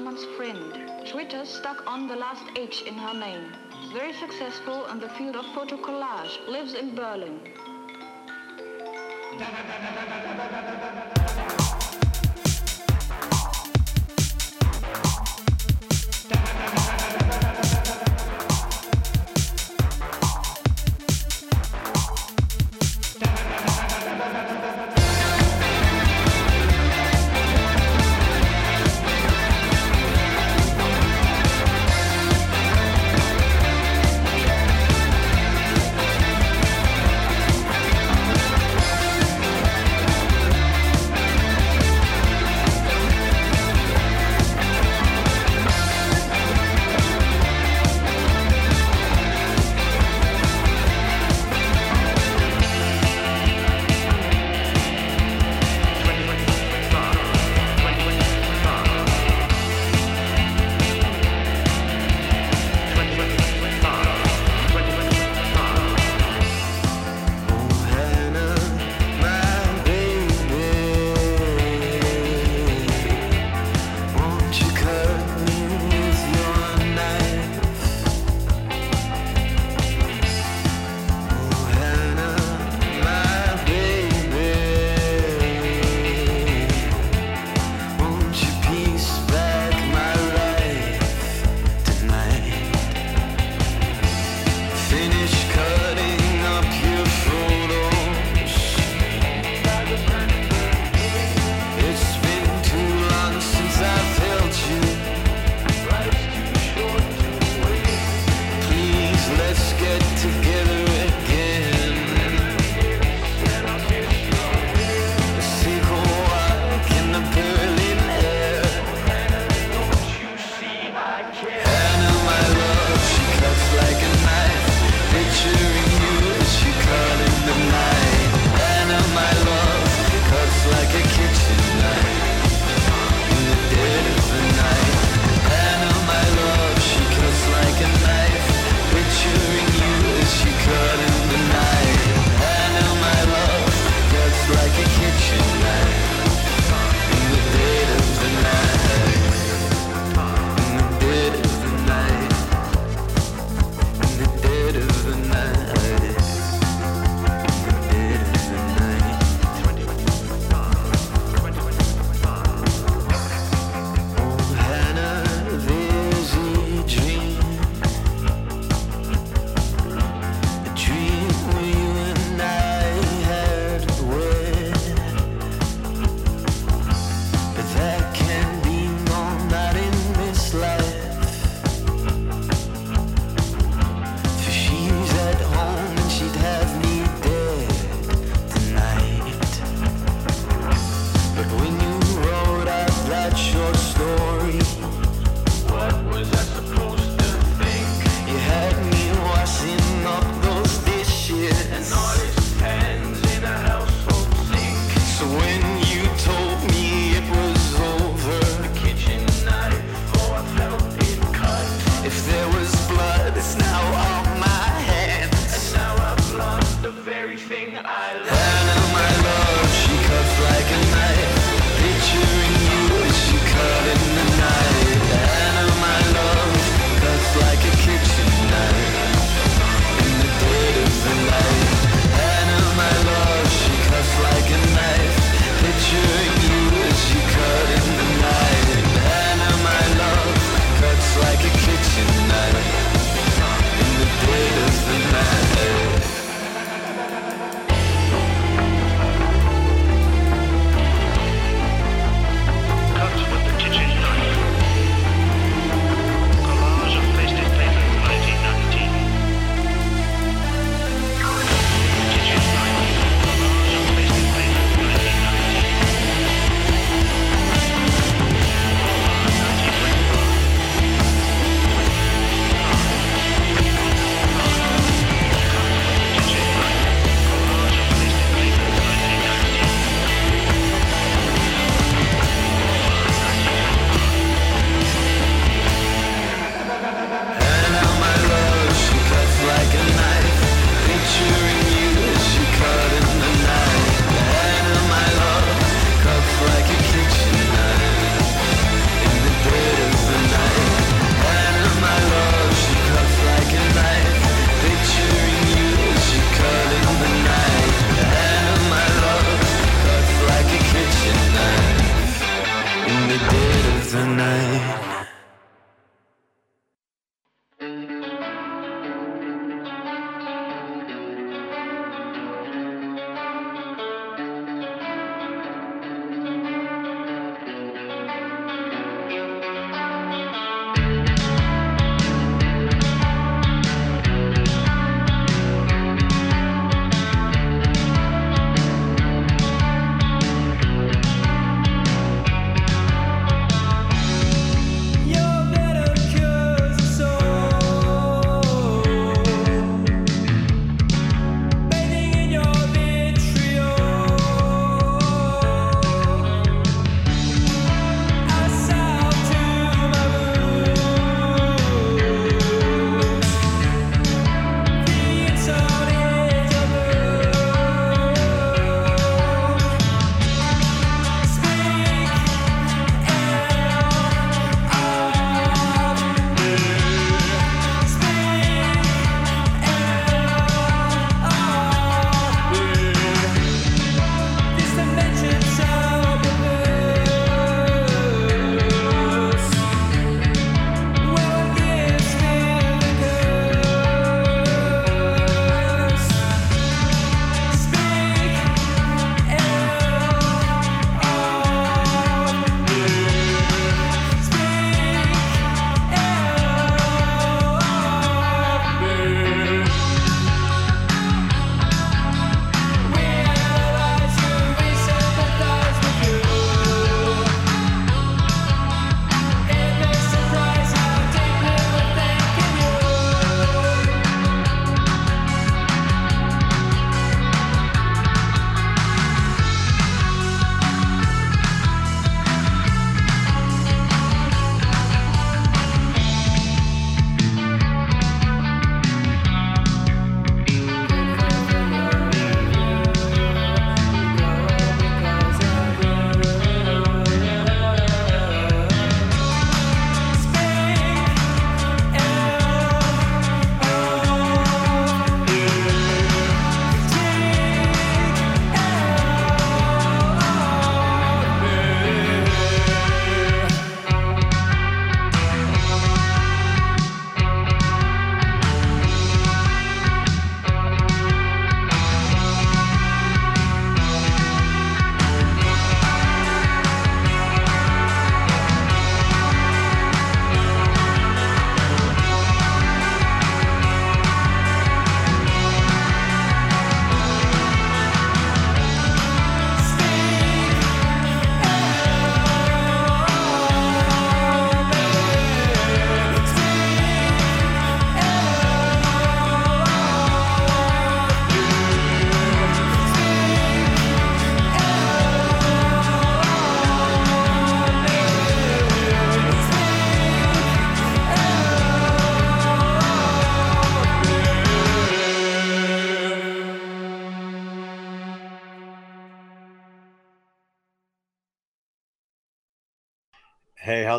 Houseman's friend. Twitter stuck on the last H in her name. Very successful in the field of photo collage. Lives in Berlin. da da da da da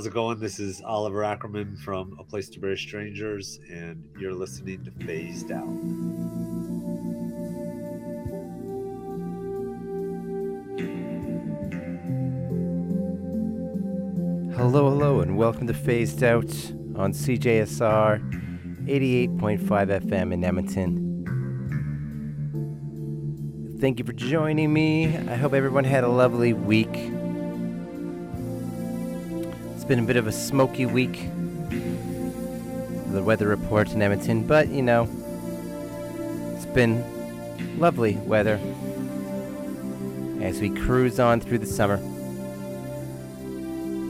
how's it going? This is Oliver Ackermann from A Place to Bury Strangers, and you're listening to Phased Out. Hello, hello, and welcome to Phased Out on CJSR 88.5 FM in Edmonton. Thank you for joining me. I hope everyone had a lovely week. Been a bit of a smoky week. The weather report in Edmonton, but you know, it's been lovely weather as we cruise on through the summer.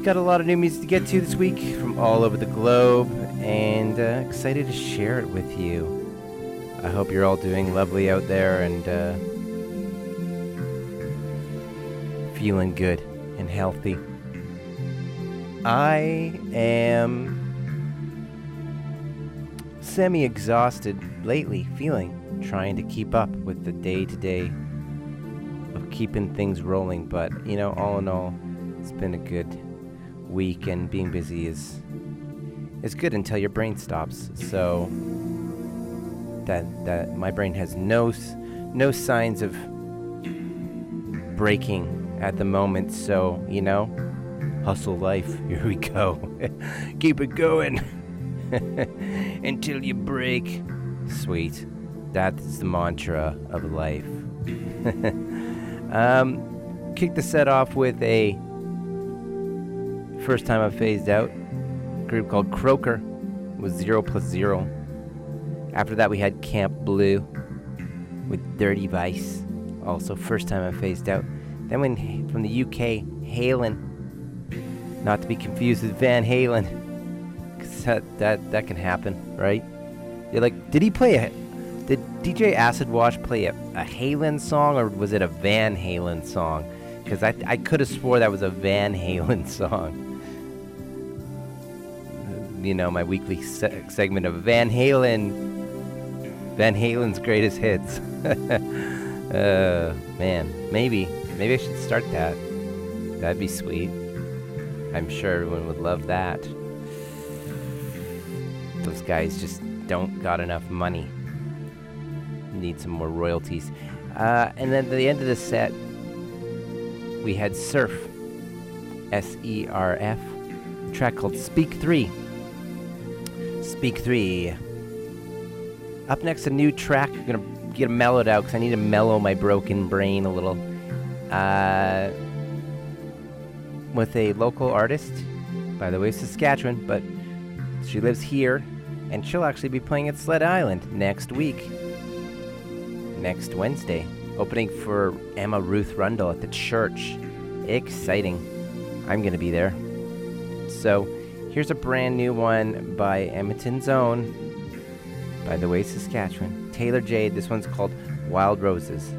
Got a lot of new music to get to this week from all over the globe, and uh, excited to share it with you. I hope you're all doing lovely out there and uh, feeling good and healthy. I am semi exhausted lately, feeling, trying to keep up with the day to day of keeping things rolling. But, you know, all in all, it's been a good week, and being busy is is good until your brain stops. So that that my brain has no no signs of breaking at the moment. So you know, hustle life. Here we go. Keep it going until you break. Sweet. That's the mantra of life. um, kick the set off with a first time I phased out group called Croaker with Zero Plus Zero. After that, we had Camp Blu with Dirty Vice. Also, first time I phased out. Then, when from the UK, Hallan. Not to be confused with Van Hallan. Cause that, that, that can happen, right? You're like, did he play a. Did DJ Acid Wash play a, a Halen song or was it a Van Halen song? Because I, I could have swore that was a Van Halen song you know, my weekly se- segment of Van Halen, Van Halen's greatest hits. uh, man, maybe, maybe I should start that. That'd be sweet. I'm sure everyone would love that. Those guys just don't got enough money. Need some more royalties. Uh, and then at the end of the set, we had SERF, S E R F, track called Speak 3. Speak 3. Up next, a new track. I'm gonna get mellowed out because I need to mellow my broken brain a little. Uh, with a local artist, by the way, Saskatchewan, but she lives here, and she'll actually be playing at Sled Island next week. Next Wednesday. Opening for Emma Ruth Rundle at the church. Exciting. I'm gonna be there. So, Here's a brand new one by Edmonton's own, by the way, Saskatchewan. Taylor Jade. This one's called Wild Roses.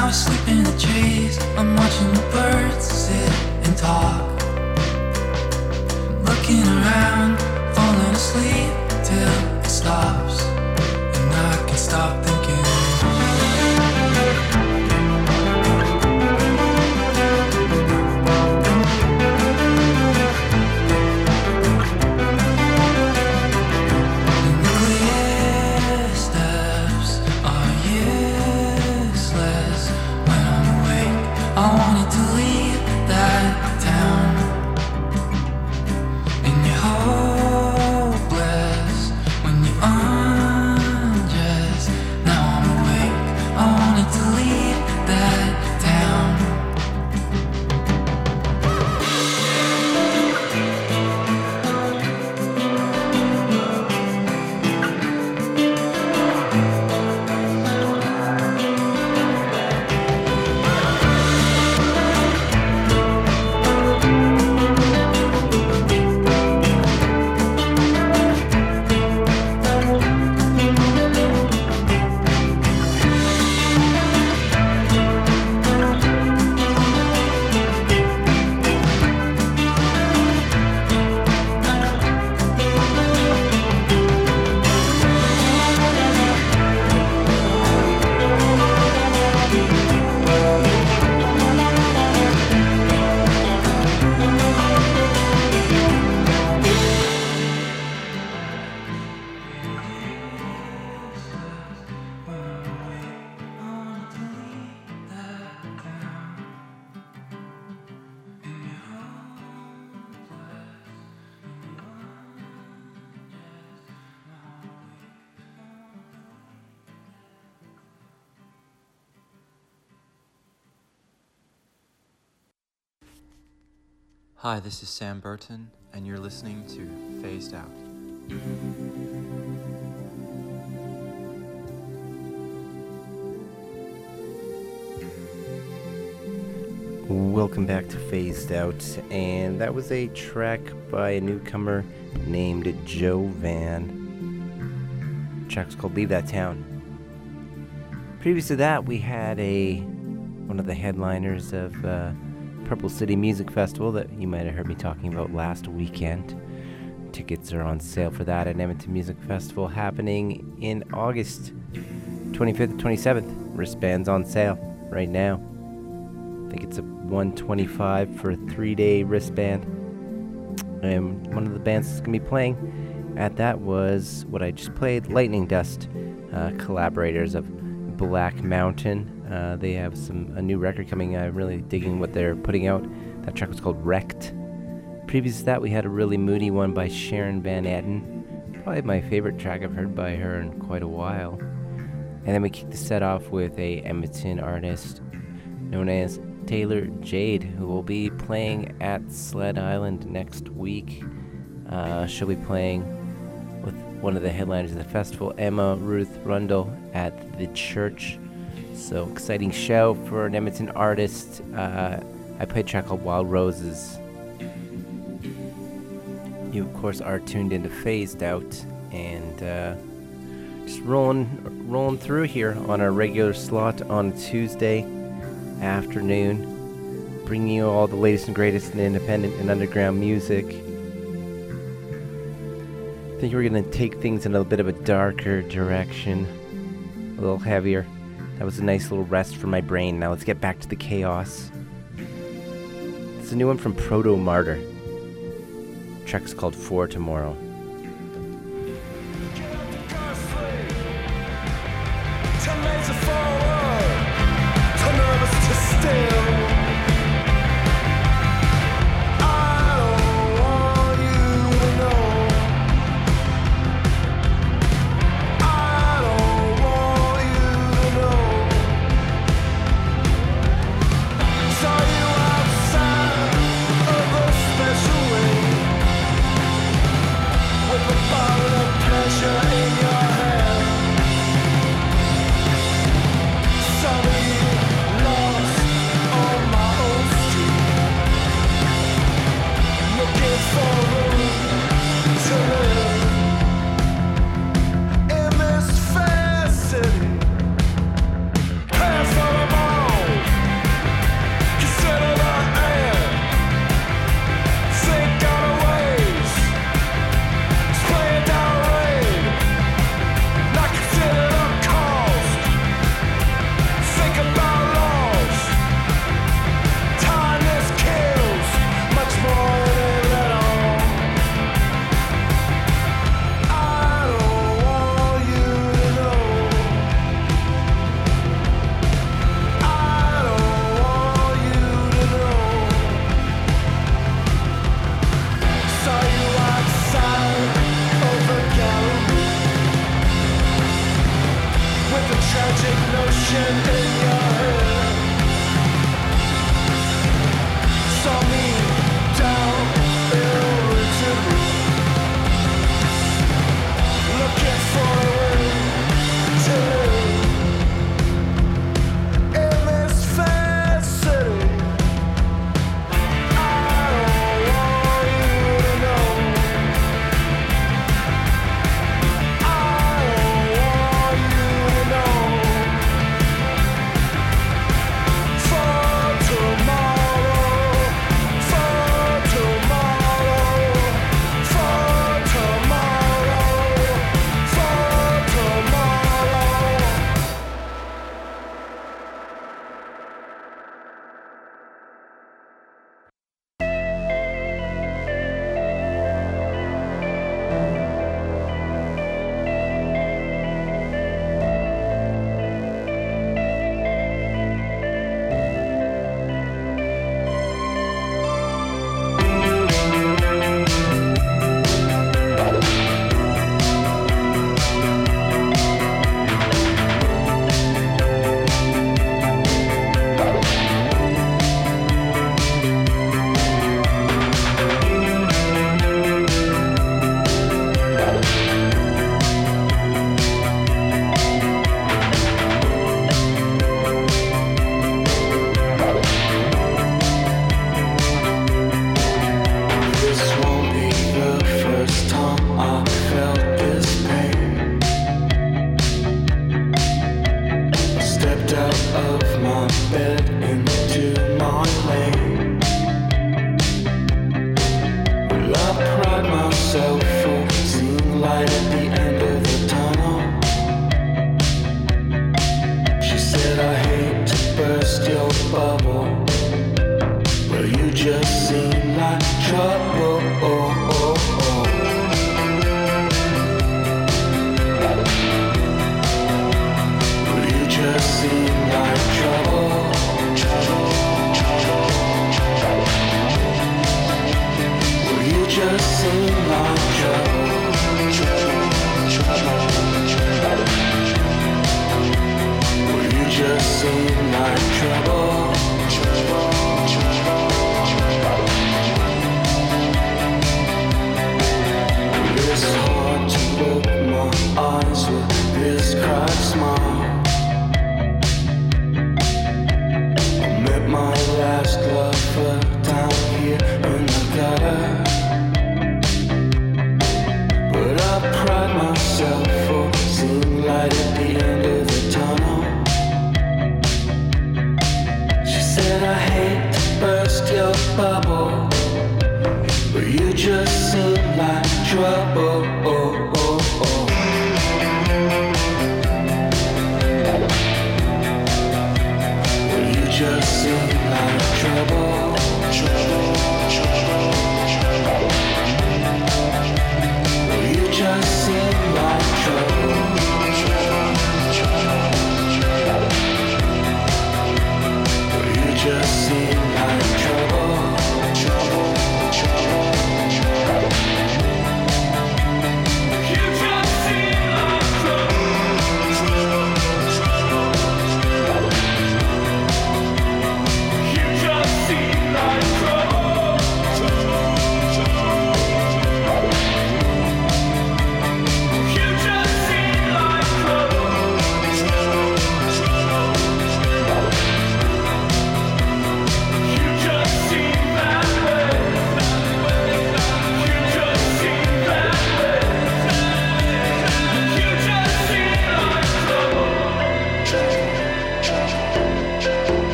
I was sleeping in the trees. I'm watching the birds sit and talk. Looking around, falling asleep till it stops. And I can stop Hi, this is Sam Burton, and you're listening to Phased Out. Welcome back to Phased Out, and that was a track by a newcomer named Joe Vann. The track's called "Leave That Town." Previous to that, we had a one of the headliners of uh, Purple City Music Festival that you might have heard me talking about last weekend. Tickets are on sale for that at Edmonton Music Festival happening in August 25th to 27th. Wristbands on sale right now. I think it's a 125 for a three-day wristband. And one of the bands that's gonna be playing at that was what I just played, Lightning Dust, uh, collaborators of Black Mountain. Uh, they have some a new record coming. I'm really digging what they're putting out. That track was called Wrecked. Previous to that, we had a really moody one by Sharon Van Etten. Probably my favorite track I've heard by her in quite a while. And then we kicked the set off with a Edmonton artist known as Taylor Jade, who will be playing at Sled Island next week. Uh, she'll be playing with one of the headliners of the festival, Emma Ruth Rundle, at the church so exciting show for an Edmonton artist. Uh, I played a track called Wild Roses. You of course are tuned into Phased Out and uh, just rolling rolling through here on our regular slot on Tuesday afternoon, bringing you all the latest and greatest in independent and underground music. I think we're gonna take things in a bit of a darker direction, a little heavier. That was a nice little rest for my brain. Now let's get back to the chaos. It's a new one from Protomartyr. track's called For Tomorrow.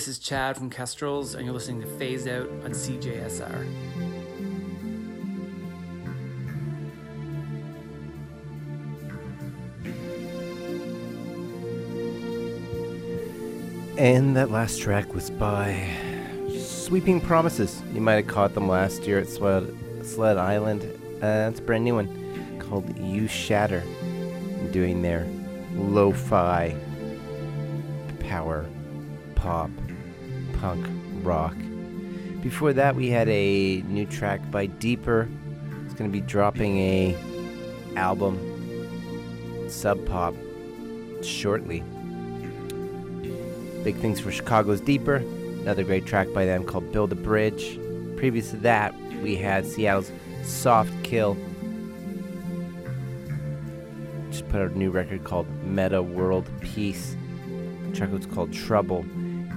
This is Chad from Kestrels, and you're listening to Phase Out on CJSR. And that last track was by Sweeping Promises. You might have caught them last year at Sled, Sled Island. Uh, it's a brand new one called You Shatter. Doing their lo fi Before that, we had a new track by Deeper. It's going to be dropping a album, Sub Pop, shortly. Big things for Chicago's Deeper. Another great track by them called Build a Bridge. Previous to that, we had Seattle's Soft Kill. Just put out a new record called Metta World Peace. The track was called Trouble.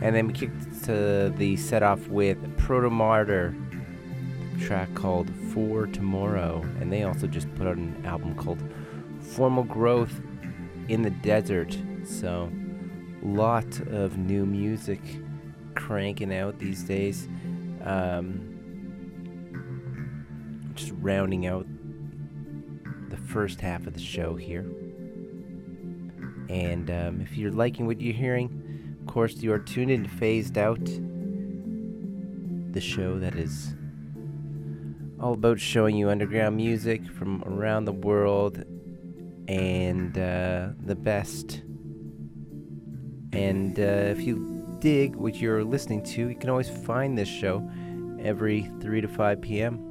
And then we kicked to the set off with Protomartyr, track called For Tomorrow. And they also just put out an album called Formal Growth in the Desert. So lot of new music cranking out these days. Um, just rounding out the first half of the show here. And um, if you're liking what you're hearing, of course, you are tuned in Phased Out, the show that is all about showing you underground music from around the world and uh, the best and uh, if you dig what you're listening to, you can always find this show every 3 to 5 p.m.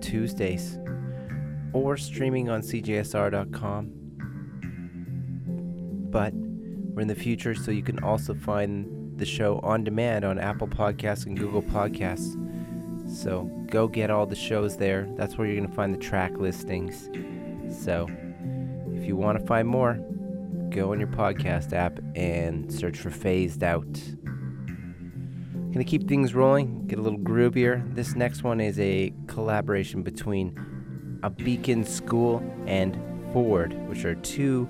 Tuesdays or streaming on cjsr.com. But in the future, so you can also find the show on demand on Apple Podcasts and Google Podcasts. So go get all the shows there. That's where you're going to find the track listings. So if you want to find more, go on your podcast app and search for Phased Out. Gonna keep things rolling, get a little groovier. This next one is a collaboration between A Beacon School and Ford, which are two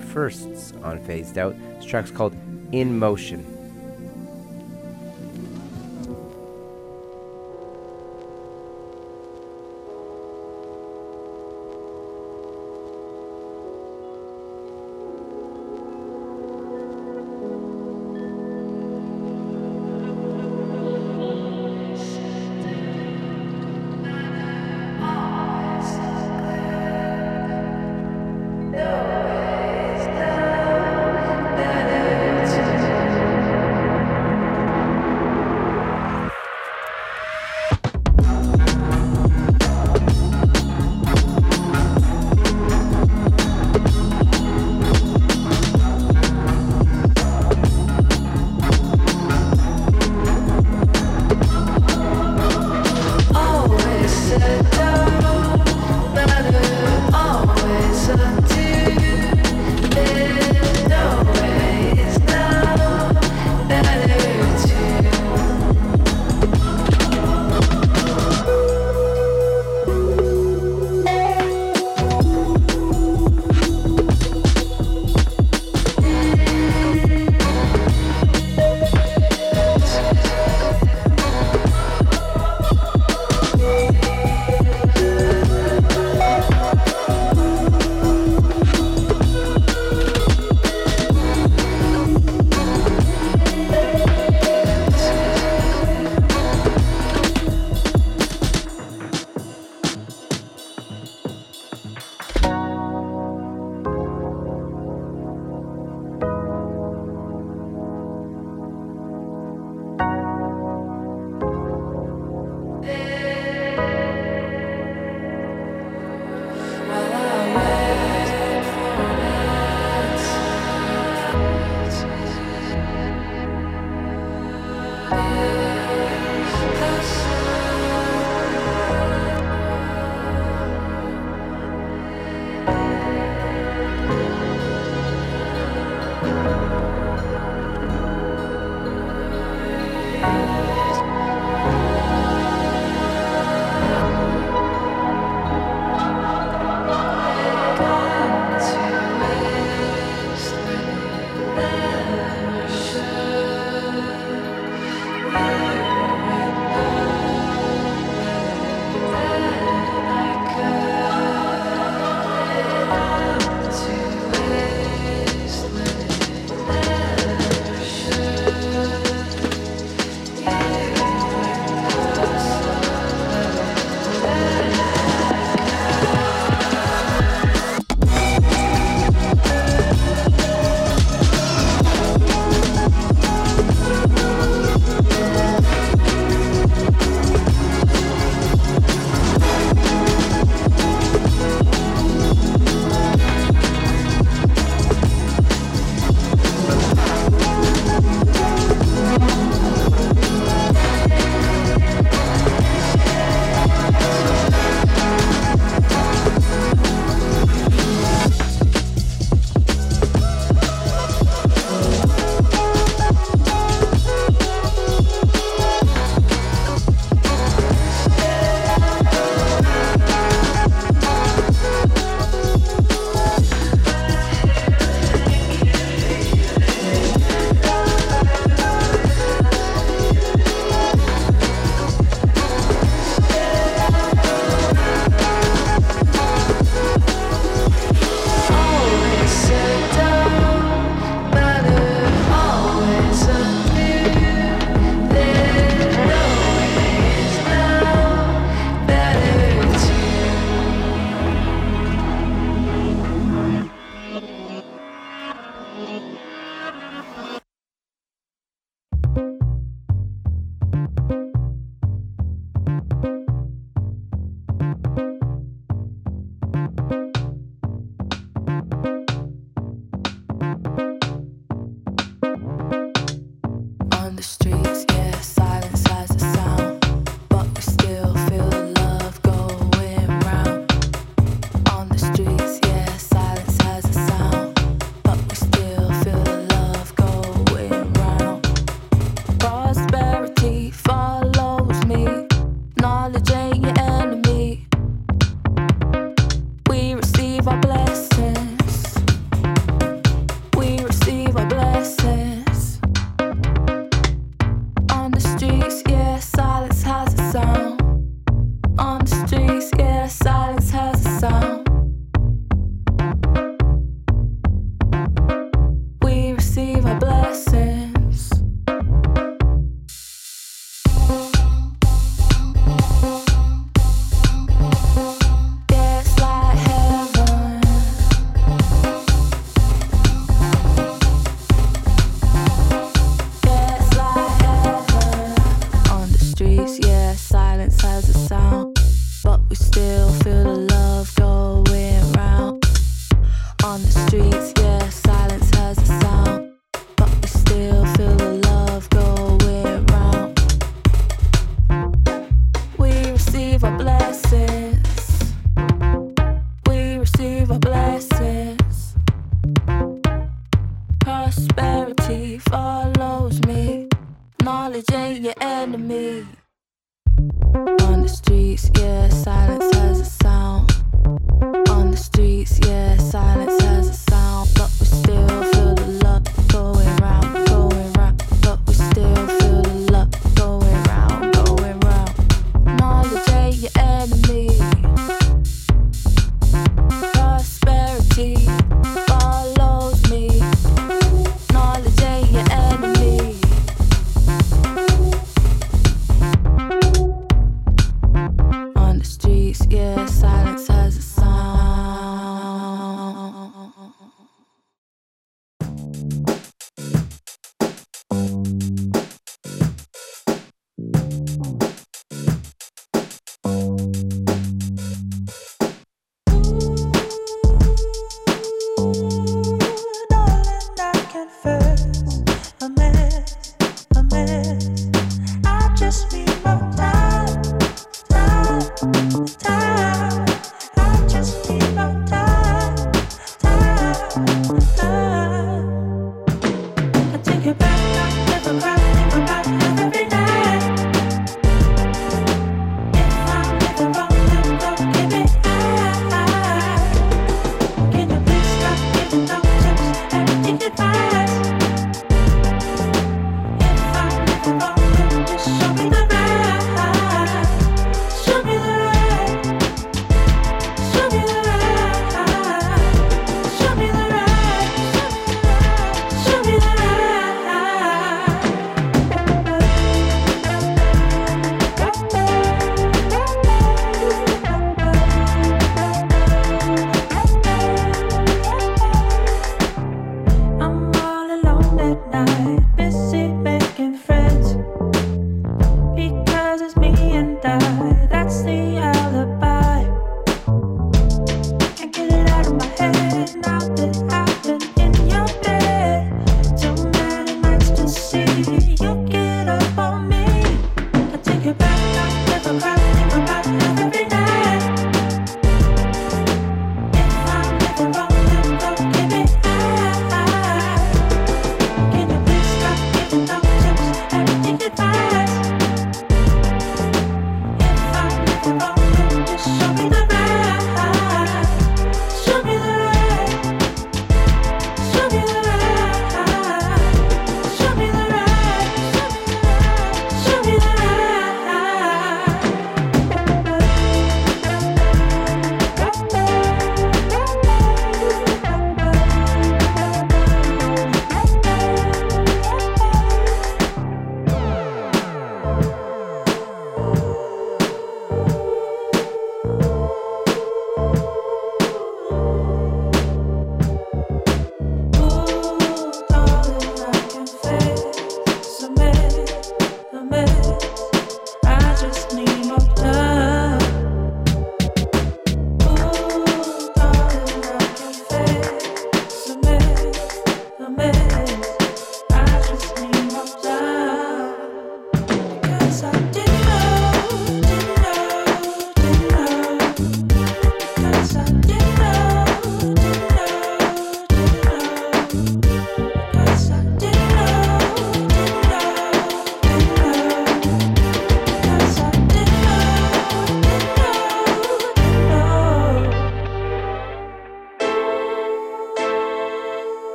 firsts on Phased Out. This track's called In Motion.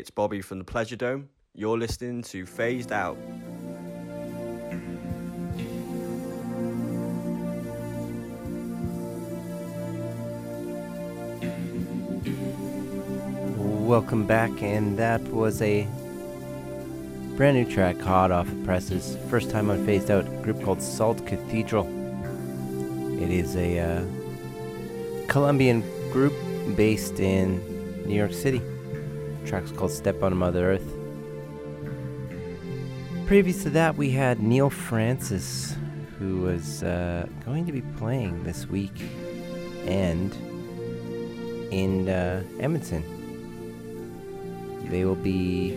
It's Bobby from the Pleasure Dome. You're listening to Phased Out. Welcome back, and that was a brand new track hot off the presses. First time on Phased Out, group called Salt Cathedral. It is a uh, Colombian group based in New York City. Track's called Step on Mother Earth. Previous to that, we had Neil Frances, who was uh, going to be playing this week and in uh, Edmonton. They will be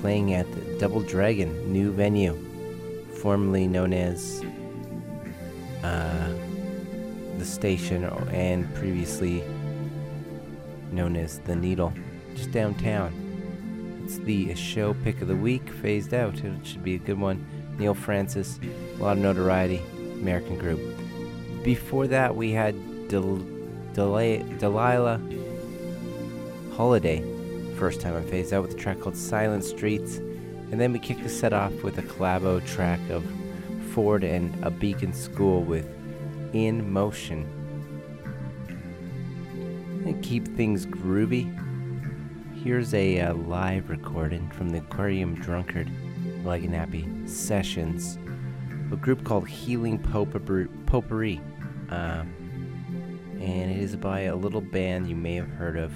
playing at the Double Dragon new venue, formerly known as uh, the station and previously known as the Needle, just downtown. It's the show pick of the week, phased out. It should be a good one. Neil Frances, a lot of notoriety, American group. Before that, we had Del- Del- Delilah Holliday, first time on Phased Out with a track called Silent Streets. And then we kicked the set off with a collabo track of Ford and a Beacon School with In Motion. And keep things groovy. Here's a uh, live recording from the Aquarium Drunkard Lagniappe Sessions, a group called Healing Potpourri. Potpourri. Um, and it is by a little band you may have heard of.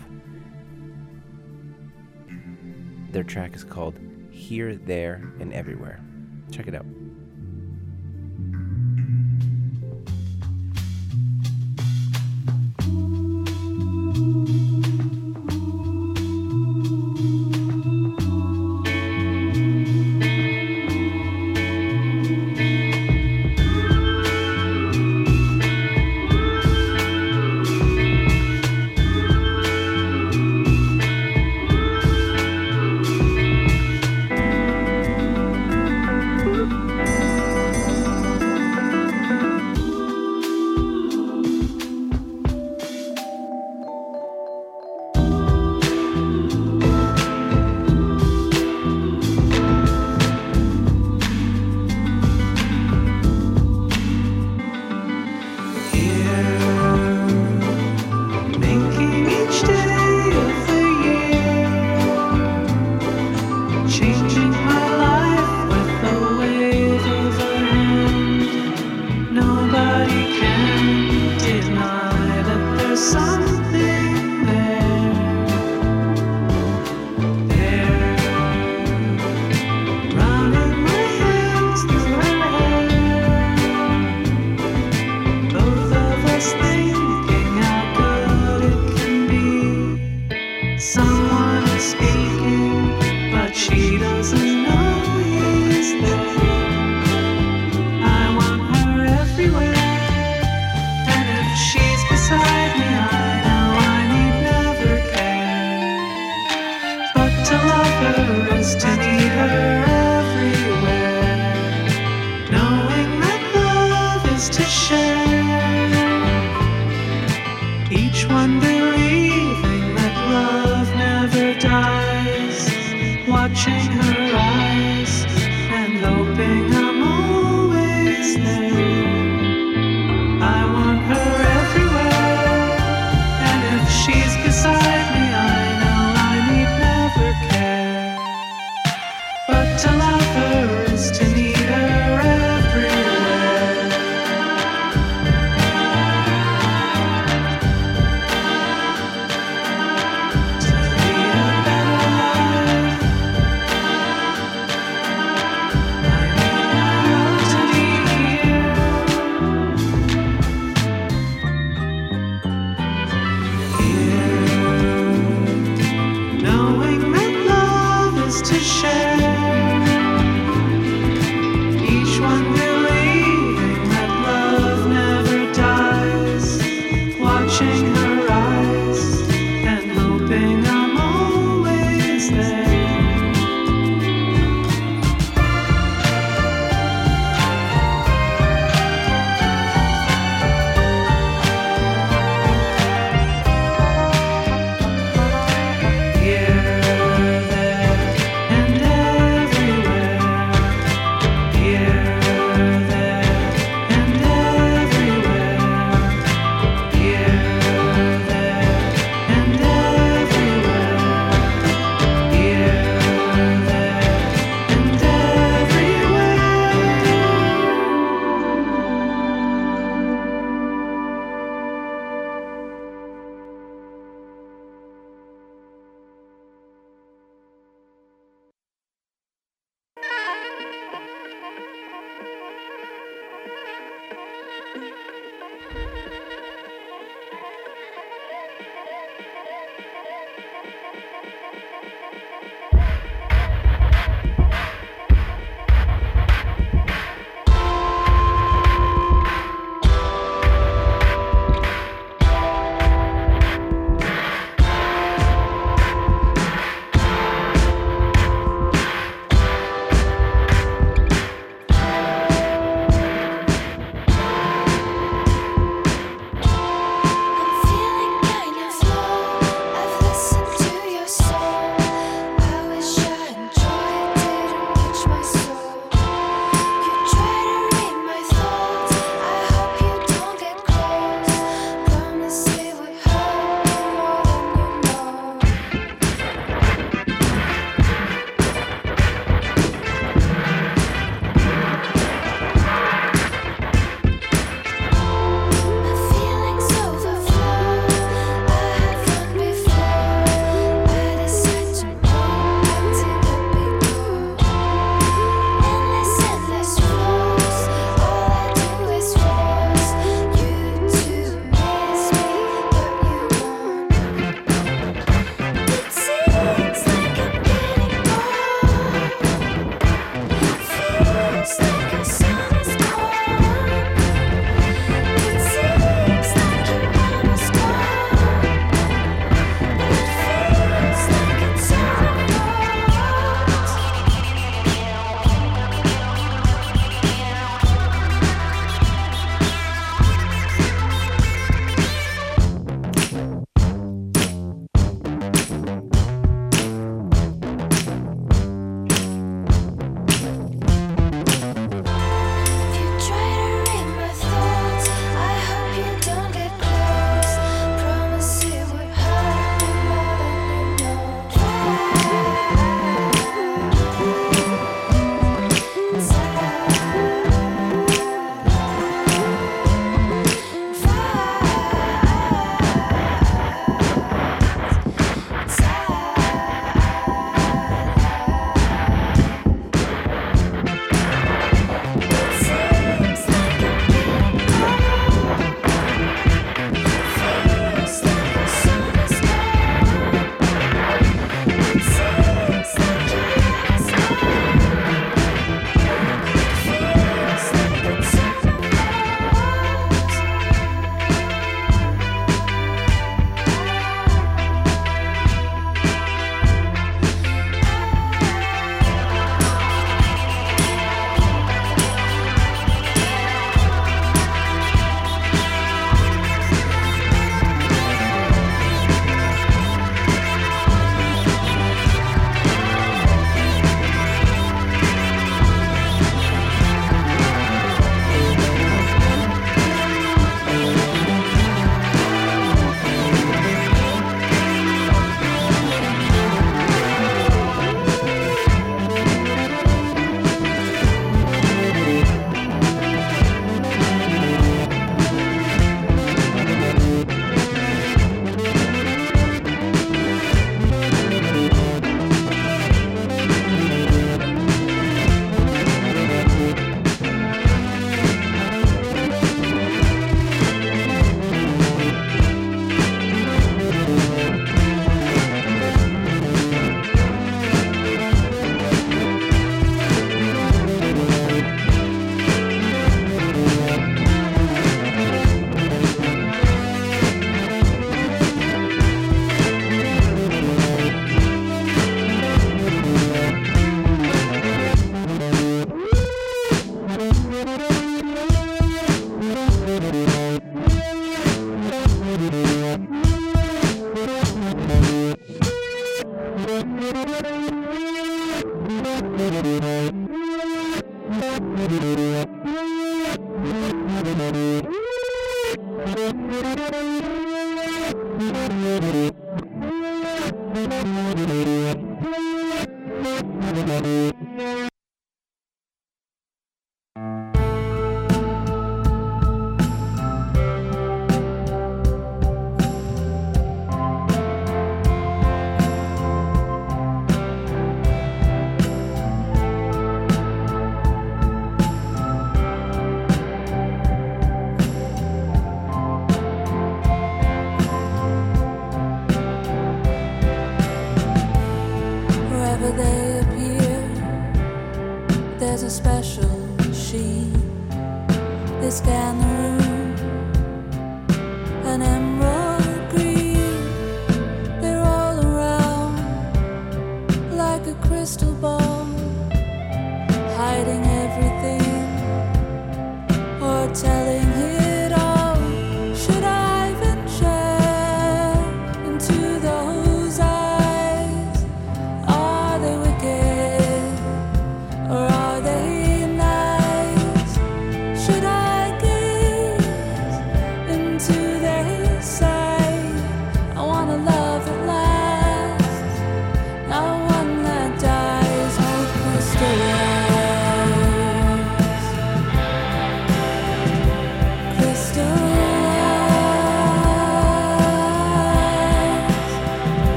Their track is called Here, There, and Everywhere. Check it out.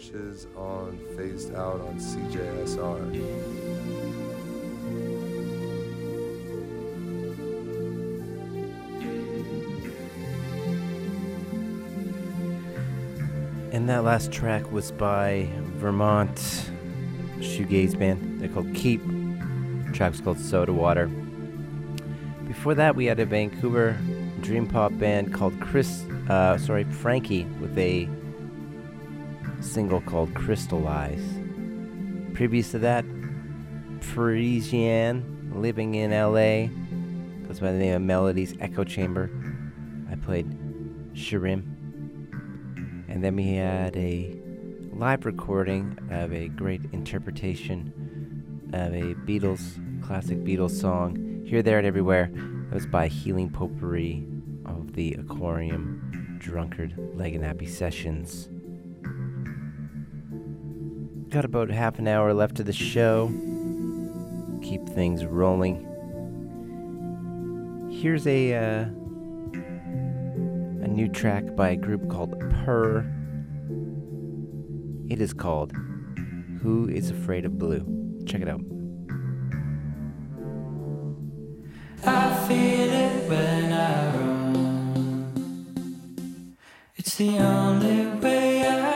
From Porches on Phased Out on CJSR. And that last track was by Vermont shoegaze band. They're called Keep. The track's called Soda Water. Before that, we had a Vancouver dream pop band called Chris, uh, sorry, FRANKIIE, with a single called Crystal Eyes. Previous to that, Parisian, living in LA, goes by the name of Melody's Echo Chamber. I played Shirim. And then we had a live recording of a great interpretation of a Beatles, classic Beatles song, Here, There, and Everywhere. That was by Healing Potpourri of the Aquarium Drunkard Lagniappe Sessions. Got about half an hour left of the show. Keep things rolling. Here's a uh, a new track by a group called Purr. It is called Who is Afraid of Blue? Check it out. I feel it when I run. It's the only way out.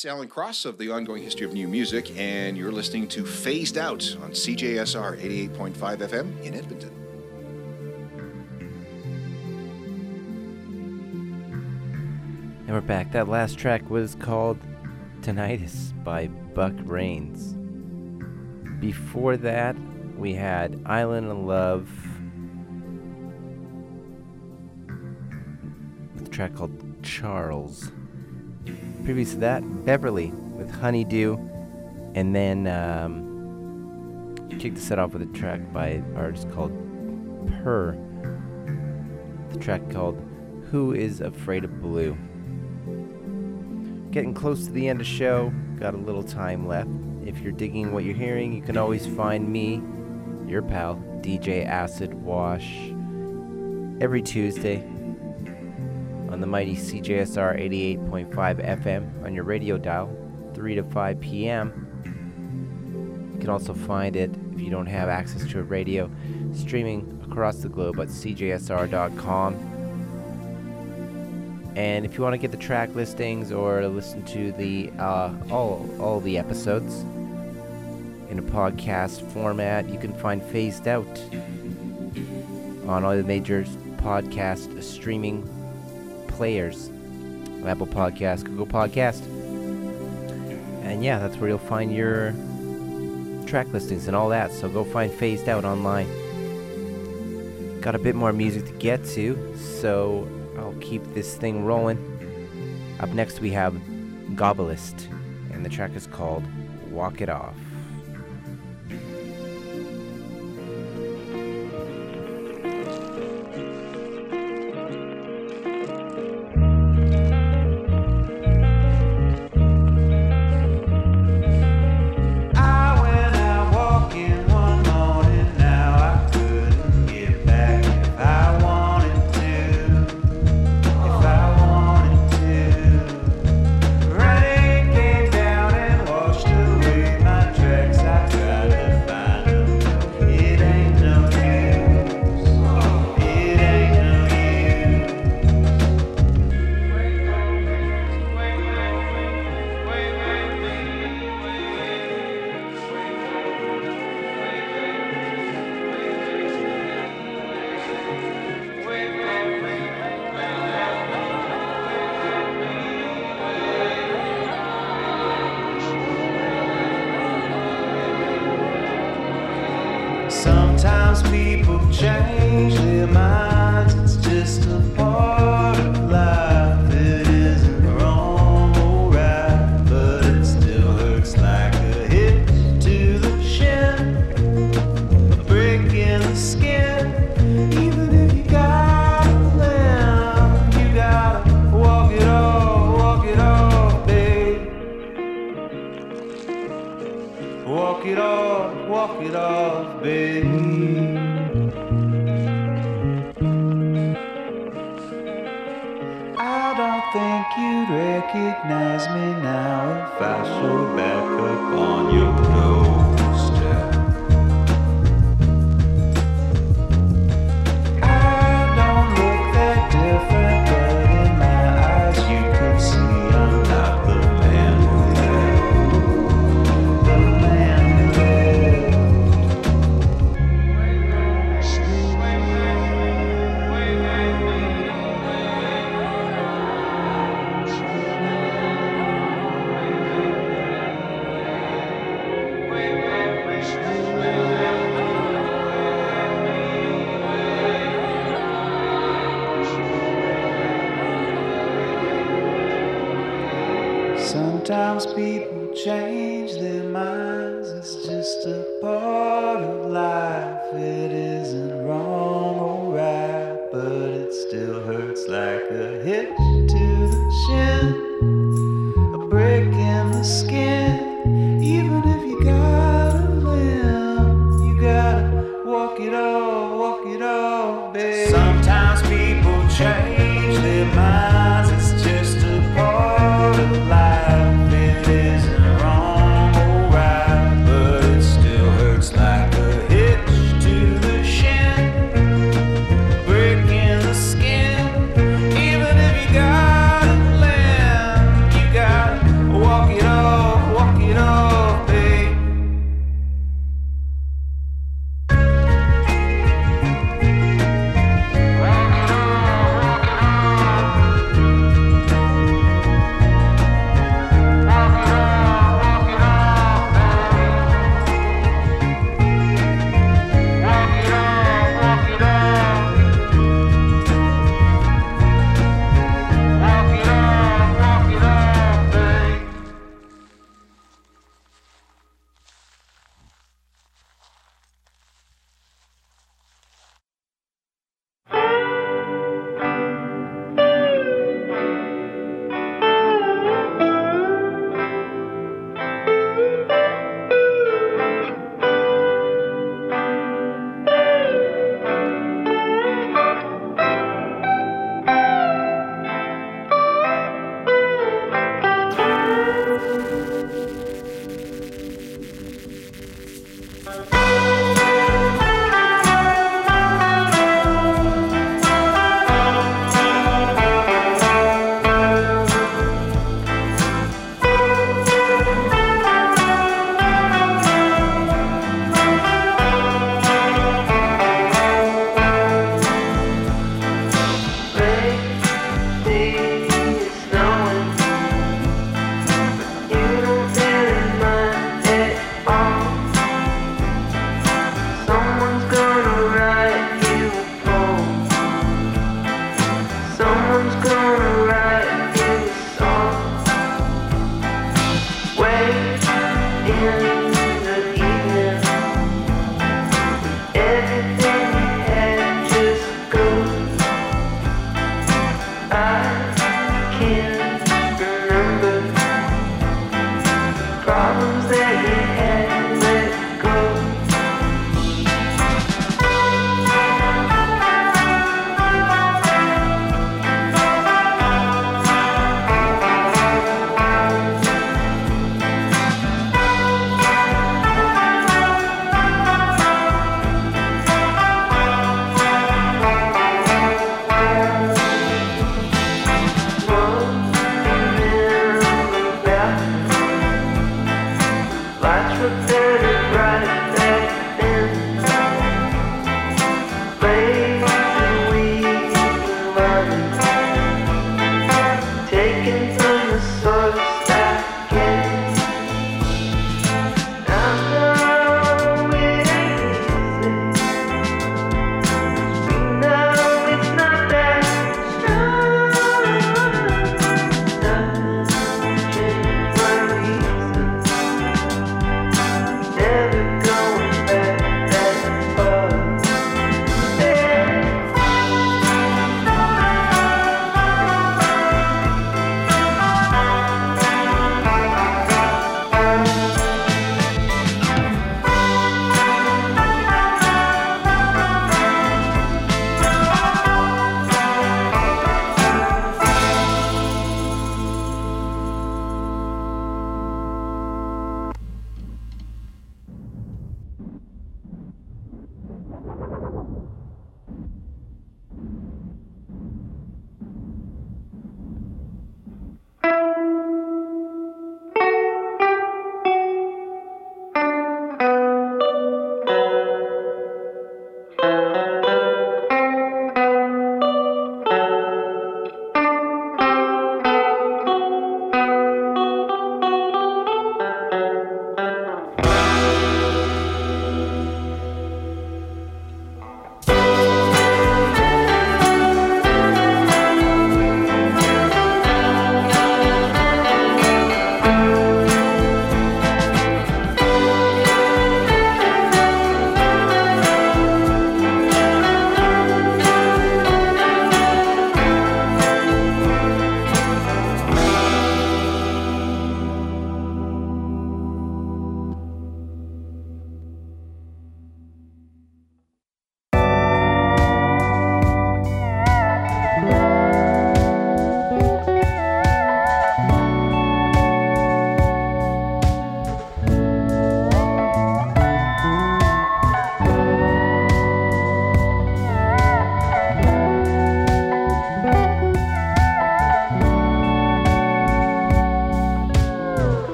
It's Alan Cross of the Ongoing History of New Music, and you're listening to Phased Out on CJSR 88.5 FM in Edmonton. And we're back. That last track was called Tinnitus by Buck Raines. Before that, we had Island of Love with a track called Charles. Previous to that, Beverly with Honey Do. And then um, kicked the set off with a track by an artist called Purr. The track called Who is Afraid of Blue. Getting close to the end of show, got a little time left. If you're digging what you're hearing, you can always find me, your pal, DJ Acid Wash, every Tuesday on the mighty CJSR 88.5 FM on your radio dial, 3 to 5 p.m. You can also find it if you don't have access to a radio, streaming across the globe at cjsr.com. And if you want to get the track listings or listen to the uh, all all the episodes in a podcast format, you can find Phased Out on all the major podcast streaming players, Apple Podcast, Google Podcast, and yeah, that's where you'll find your track listings and all that. So go find Phased Out online. Got a bit more music to get to, so I'll keep this thing rolling. Up next, we have gobillist, and the track is called Walk It Off.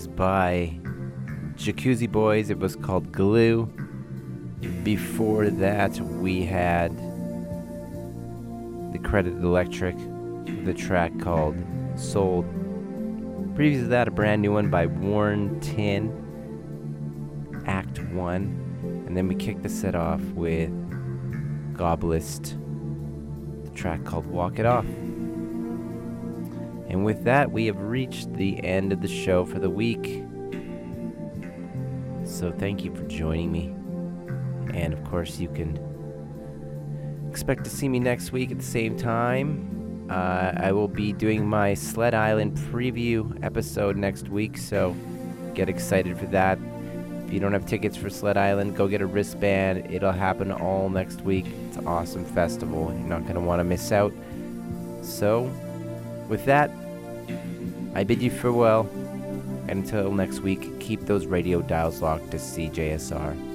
Was by Jacuzzi Boys. It was called Glue. Before that, we had the Credit Electric the track called Sold. Previous to that, a brand new one by Worn-Tin, Act 1. And then we kicked the set off with gobillist, the track called Walk It Off. And with that, we have reached the end of the show for the week. So thank you for joining me. And of course, you can expect to see me next week at the same time. Uh, I will be doing my Sled Island preview episode next week, so get excited for that. If you don't have tickets for Sled Island, go get a wristband. It'll happen all next week. It's an awesome festival. You're not going to want to miss out. So, with that, I bid you farewell. And until next week, keep those radio dials locked to CJSR.